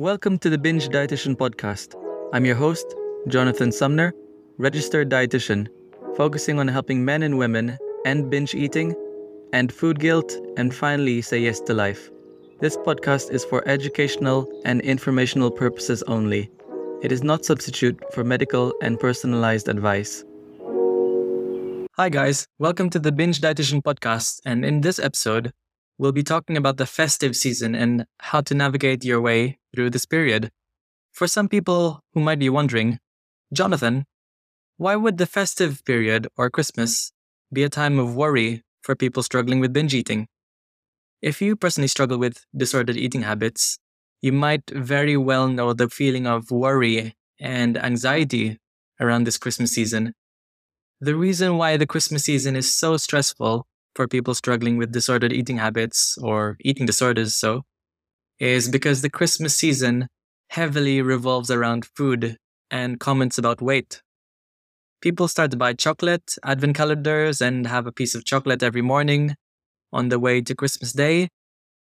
Welcome to the Binge Dietitian Podcast. I'm your host, Jonathan Sumner, registered dietitian, focusing on helping men and women end binge eating, end food guilt, and finally say yes to life. This podcast is for educational and informational purposes only. It is not substitute for medical and personalized advice. Hi guys, welcome to the Binge Dietitian Podcast, and in this episode, we'll be talking about the festive season and how to navigate your way through this period. For some people who might be wondering, Jonathan, why would the festive period or Christmas be a time of worry for people struggling with binge eating? If you personally struggle with disordered eating habits, you might very well know the feeling of worry and anxiety around this Christmas season. The reason why the Christmas season is so stressful for people struggling with disordered eating habits or eating disorders so is because the Christmas season heavily revolves around food and comments about weight. People start to buy chocolate, advent calendars, and have a piece of chocolate every morning on the way to Christmas Day.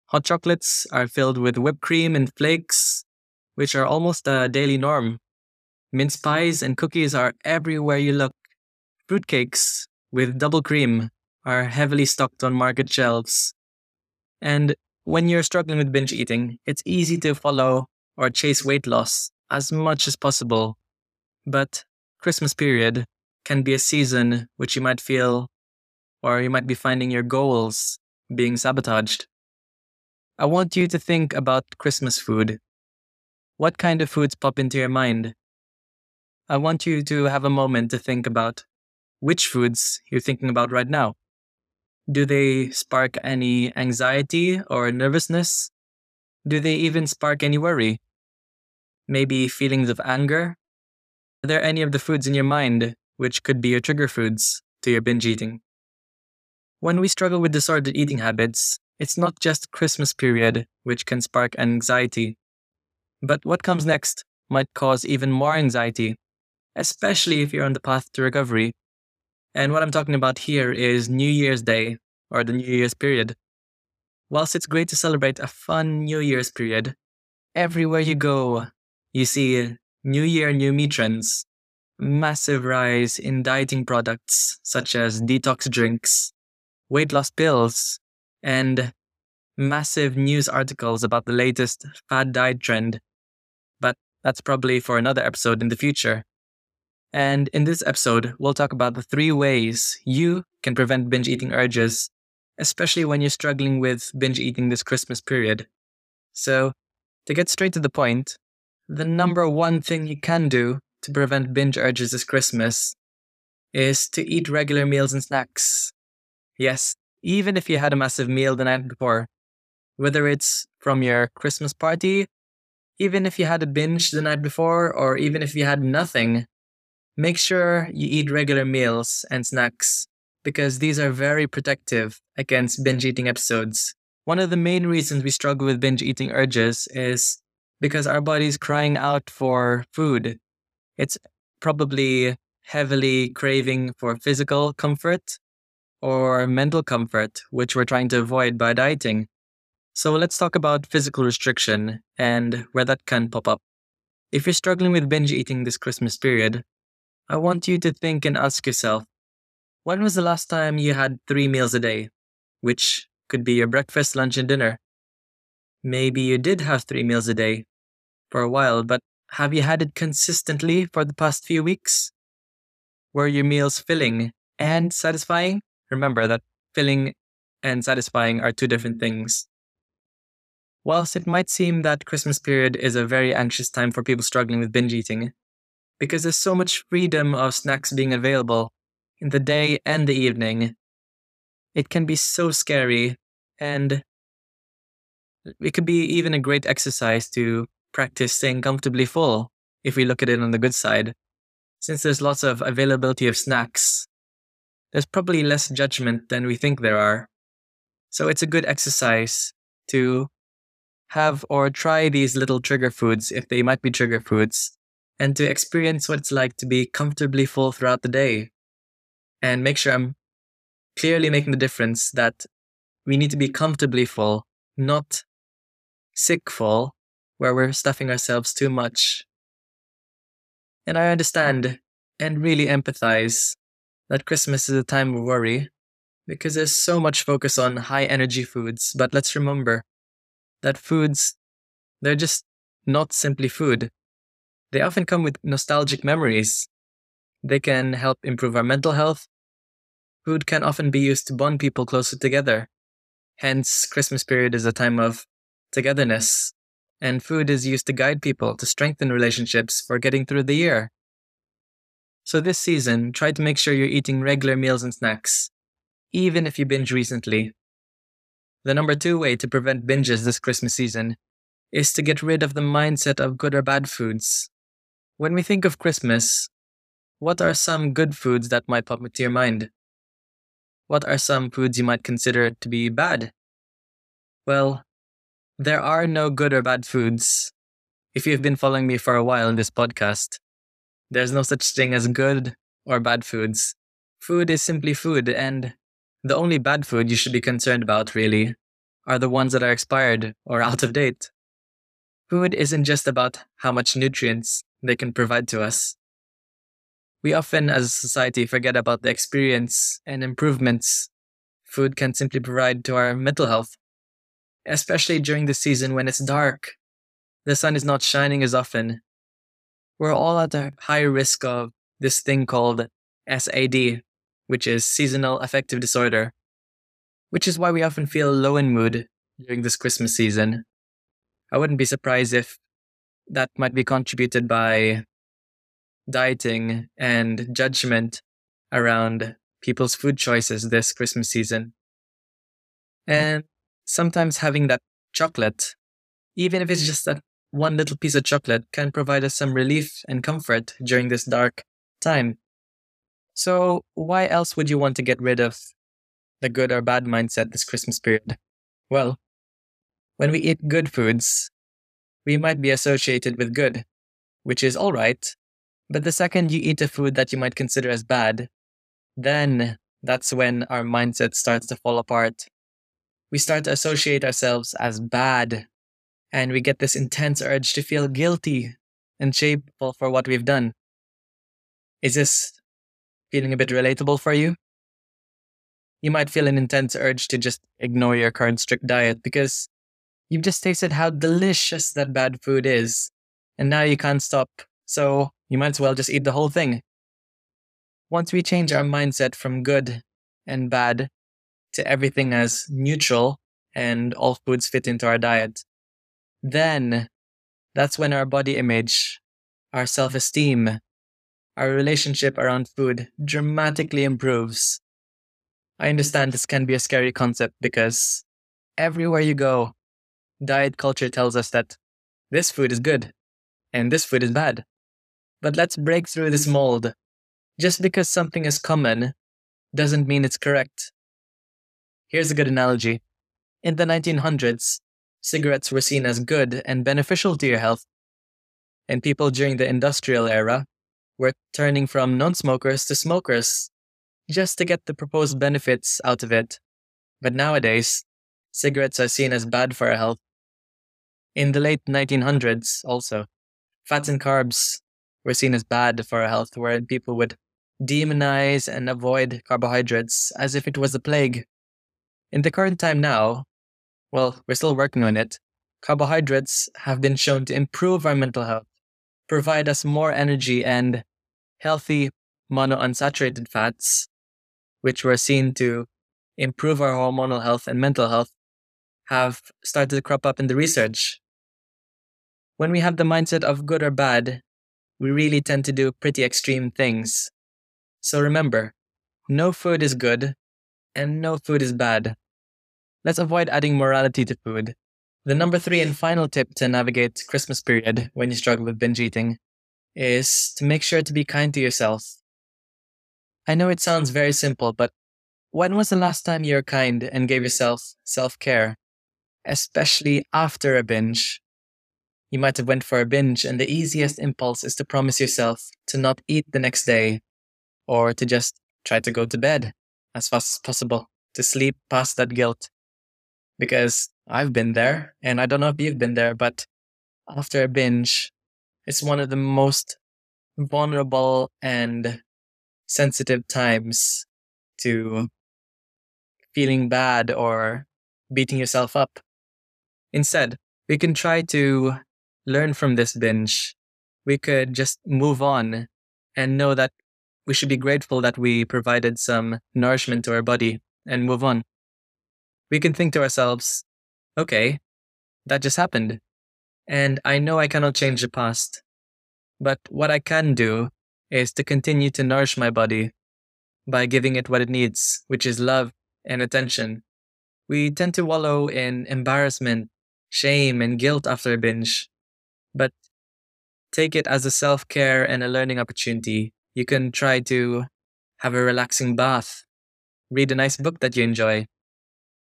Hot chocolates are filled with whipped cream and flakes, which are almost a daily norm. Mince pies and cookies are everywhere you look. Fruitcakes with double cream are heavily stocked on market shelves. And when you're struggling with binge eating, it's easy to follow or chase weight loss as much as possible. But Christmas period can be a season which you might feel or you might be finding your goals being sabotaged. I want you to think about Christmas food. What kind of foods pop into your mind? I want you to have a moment to think about which foods you're thinking about right now. Do they spark any anxiety or nervousness? Do they even spark any worry? Maybe feelings of anger? Are there any of the foods in your mind which could be your trigger foods to your binge eating? When we struggle with disordered eating habits, it's not just Christmas period which can spark anxiety. But what comes next might cause even more anxiety, especially if you're on the path to recovery and what I'm talking about here is New Year's Day or the New Year's period. Whilst it's great to celebrate a fun New Year's period, everywhere you go, you see New Year, New Me trends, massive rise in dieting products such as detox drinks, weight loss pills, and massive news articles about the latest fad diet trend. But that's probably for another episode in the future. And in this episode, we'll talk about the three ways you can prevent binge eating urges, especially when you're struggling with binge eating this Christmas period. So, to get straight to the point, the number one thing you can do to prevent binge urges this Christmas is to eat regular meals and snacks. Yes, even if you had a massive meal the night before, whether it's from your Christmas party, even if you had a binge the night before, or even if you had nothing, Make sure you eat regular meals and snacks because these are very protective against binge eating episodes. One of the main reasons we struggle with binge eating urges is because our body's crying out for food. It's probably heavily craving for physical comfort or mental comfort, which we're trying to avoid by dieting. So let's talk about physical restriction and where that can pop up. If you're struggling with binge eating this Christmas period, I want you to think and ask yourself when was the last time you had three meals a day, which could be your breakfast, lunch, and dinner? Maybe you did have three meals a day for a while, but have you had it consistently for the past few weeks? Were your meals filling and satisfying? Remember that filling and satisfying are two different things. Whilst it might seem that Christmas period is a very anxious time for people struggling with binge eating, because there's so much freedom of snacks being available in the day and the evening. It can be so scary, and it could be even a great exercise to practice staying comfortably full if we look at it on the good side. Since there's lots of availability of snacks, there's probably less judgment than we think there are. So it's a good exercise to have or try these little trigger foods if they might be trigger foods and to experience what it's like to be comfortably full throughout the day and make sure I'm clearly making the difference that we need to be comfortably full, not sick full, where we're stuffing ourselves too much. And I understand and really empathize that Christmas is a time of worry because there's so much focus on high energy foods. But let's remember that foods, they're just not simply food. They often come with nostalgic memories. They can help improve our mental health. Food can often be used to bond people closer together. Hence, Christmas period is a time of togetherness. And food is used to guide people to strengthen relationships for getting through the year. So this season, try to make sure you're eating regular meals and snacks, even if you binge recently. The number two way to prevent binges this Christmas season is to get rid of the mindset of good or bad foods. When we think of Christmas, what are some good foods that might pop into your mind? What are some foods you might consider to be bad? Well, there are no good or bad foods. If you've been following me for a while in this podcast, there's no such thing as good or bad foods. Food is simply food, and the only bad food you should be concerned about, really, are the ones that are expired or out of date. Food isn't just about how much nutrients they can provide to us. We often, as a society, forget about the experience and improvements food can simply provide to our mental health, especially during the season when it's dark. The sun is not shining as often. We're all at a higher risk of this thing called SAD, which is seasonal affective disorder, which is why we often feel low in mood during this Christmas season. I wouldn't be surprised if that might be contributed by dieting and judgment around people's food choices this Christmas season. Mm. And sometimes having that chocolate, even if it's just that one little piece of chocolate, can provide us some relief and comfort during this dark time. So, why else would you want to get rid of the good or bad mindset this Christmas period? Well, when we eat good foods, we might be associated with good, which is all right. But the second you eat a food that you might consider as bad, then that's when our mindset starts to fall apart. We start to associate ourselves as bad, and we get this intense urge to feel guilty and shameful for what we've done. Is this feeling a bit relatable for you? You might feel an intense urge to just ignore your current strict diet because you've just tasted how delicious that bad food is, and now you can't stop, so you might as well just eat the whole thing. Once we change our mindset from good and bad to everything as neutral and all foods fit into our diet, then that's when our body image, our self esteem, our relationship around food dramatically improves. I understand this can be a scary concept because everywhere you go, diet culture tells us that this food is good and this food is bad. But let's break through this mold. Just because something is common doesn't mean it's correct. Here's a good analogy. In the 1900s, cigarettes were seen as good and beneficial to your health. And people during the industrial era were turning from non smokers to smokers just to get the proposed benefits out of it. But nowadays, cigarettes are seen as bad for our health. In the late 1900s, also, fats and carbs were seen as bad for our health, where people would demonize and avoid carbohydrates as if it was a plague. In the current time now, well, we're still working on it, carbohydrates have been shown to improve our mental health, provide us more energy and healthy monounsaturated fats, which were seen to improve our hormonal health and mental health, have started to crop up in the research. When we have the mindset of good or bad, we really tend to do pretty extreme things. So remember, no food is good and no food is bad. Let's avoid adding morality to food. The number three and final tip to navigate Christmas period when you struggle with binge eating is to make sure to be kind to yourself. I know it sounds very simple, but when was the last time you were kind and gave yourself self care, especially after a binge? You might have went for a binge and the easiest impulse is to promise yourself to not eat the next day or to just try to go to bed as fast as possible, to sleep past that guilt. Because I've been there and I don't know if you've been there, but after a binge, it's one of the most vulnerable and sensitive times to feeling bad or beating yourself up. Instead, we can try to learn from this binge. We could just move on and know that we should be grateful that we provided some nourishment to our body and move on. We can think to ourselves, okay, that just happened. And I know I cannot change the past. But what I can do is to continue to nourish my body by giving it what it needs, which is love and attention. We tend to wallow in embarrassment, shame, and guilt after a binge. But take it as a self care and a learning opportunity. You can try to have a relaxing bath, read a nice book that you enjoy,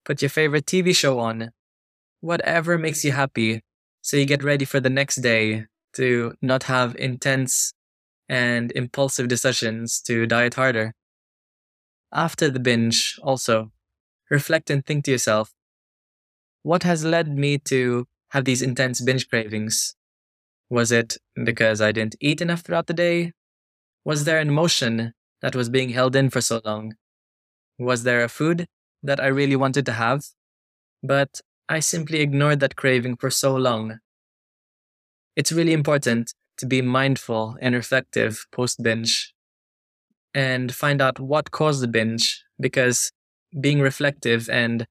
put your favorite TV show on, whatever makes you happy, so you get ready for the next day to not have intense and impulsive decisions to diet harder. After the binge, also, reflect and think to yourself what has led me to have these intense binge cravings? Was it because I didn't eat enough throughout the day? Was there an emotion that was being held in for so long? Was there a food that I really wanted to have, but I simply ignored that craving for so long? It's really important to be mindful and reflective post binge and find out what caused the binge because being reflective and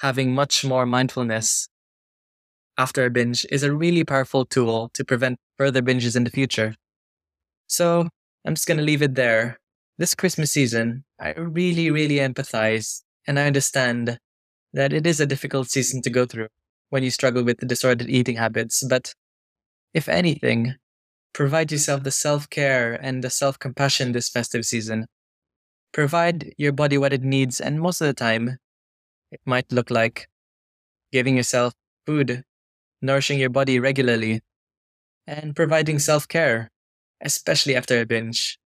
having much more mindfulness after a binge is a really powerful tool to prevent further binges in the future. So I'm just going to leave it there. This Christmas season, I really, really empathize and I understand that it is a difficult season to go through when you struggle with disordered eating habits. But if anything, provide yourself the self care and the self compassion this festive season. Provide your body what it needs, and most of the time, it might look like giving yourself food, nourishing your body regularly, and providing self care, especially after a binge.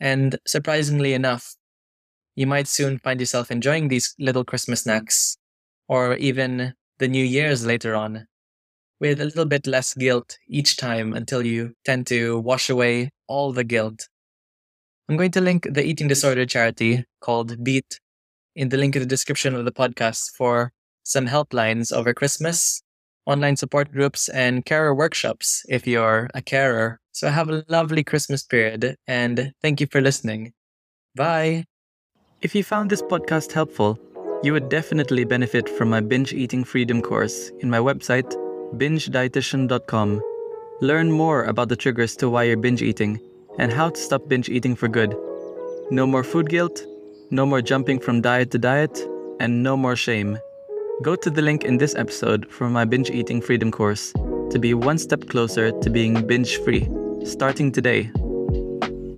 And surprisingly enough, you might soon find yourself enjoying these little Christmas snacks, or even the New Year's later on, with a little bit less guilt each time until you tend to wash away all the guilt. I'm going to link the eating disorder charity called Beat in the link in the description of the podcast for some helplines over Christmas, online support groups, and carer workshops if you're a carer. So have a lovely Christmas period and thank you for listening. Bye. If you found this podcast helpful, you would definitely benefit from my binge eating freedom course in my website, bingedietitian.com. Learn more about the triggers to why you're binge eating and how to stop binge eating for good. No more food guilt, no more jumping from diet to diet, and no more shame. Go to the link in this episode for my binge eating freedom course to be one step closer to being binge free, starting today.